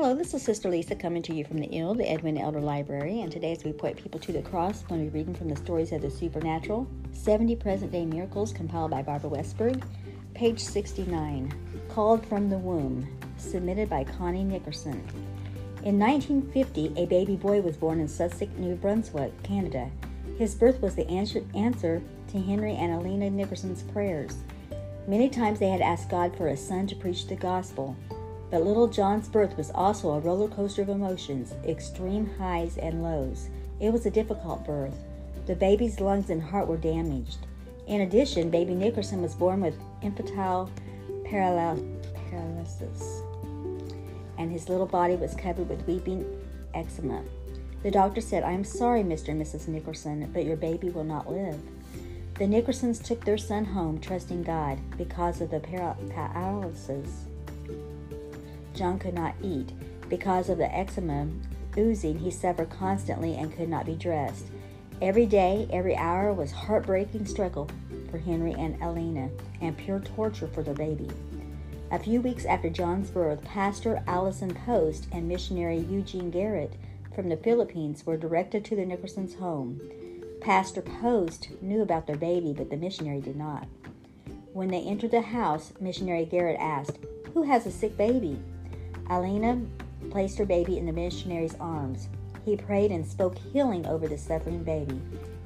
Hello, this is Sister Lisa coming to you from the IL, the Edwina Elder Library, and today as we point people to the cross, I'm going to be reading from the stories of the supernatural, 70 present day miracles compiled by Barbara Westberg, page 69, Called from the Womb, submitted by Connie Nickerson. In 1950, a baby boy was born in Sussex, New Brunswick, Canada. His birth was the answer to Henry and Alina Nickerson's prayers. Many times they had asked God for a son to preach the gospel. But little John's birth was also a roller coaster of emotions, extreme highs and lows. It was a difficult birth. The baby's lungs and heart were damaged. In addition, baby Nickerson was born with infantile paralysis, and his little body was covered with weeping eczema. The doctor said, I am sorry, Mr. and Mrs. Nickerson, but your baby will not live. The Nickersons took their son home, trusting God because of the paralysis. John could not eat. Because of the eczema oozing, he suffered constantly and could not be dressed. Every day, every hour was heartbreaking struggle for Henry and Alina and pure torture for their baby. A few weeks after John's birth, Pastor Allison Post and missionary Eugene Garrett from the Philippines were directed to the Nickersons' home. Pastor Post knew about their baby, but the missionary did not. When they entered the house, missionary Garrett asked, Who has a sick baby? Alina placed her baby in the missionary's arms. He prayed and spoke healing over the suffering baby.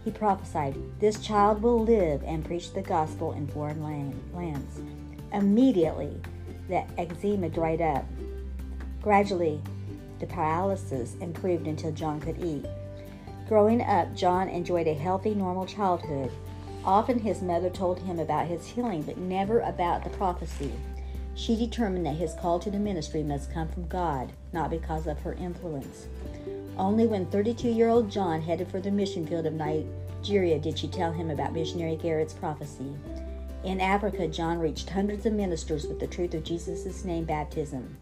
He prophesied, This child will live and preach the gospel in foreign land, lands. Immediately, the eczema dried up. Gradually, the paralysis improved until John could eat. Growing up, John enjoyed a healthy, normal childhood. Often his mother told him about his healing, but never about the prophecy. She determined that his call to the ministry must come from God, not because of her influence. Only when 32 year old John headed for the mission field of Nigeria did she tell him about missionary Garrett's prophecy. In Africa, John reached hundreds of ministers with the truth of Jesus' name baptism.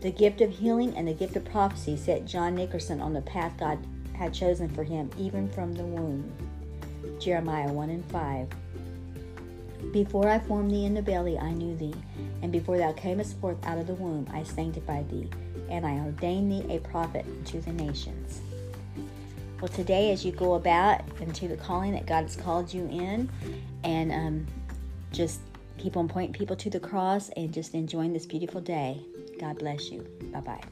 The gift of healing and the gift of prophecy set John Nickerson on the path God had chosen for him, even from the womb. Jeremiah 1 and 5. Before I formed thee in the belly, I knew thee, and before thou camest forth out of the womb, I sanctified thee, and I ordained thee a prophet unto the nations. Well, today, as you go about into the calling that God has called you in, and um, just keep on pointing people to the cross and just enjoying this beautiful day. God bless you. Bye bye.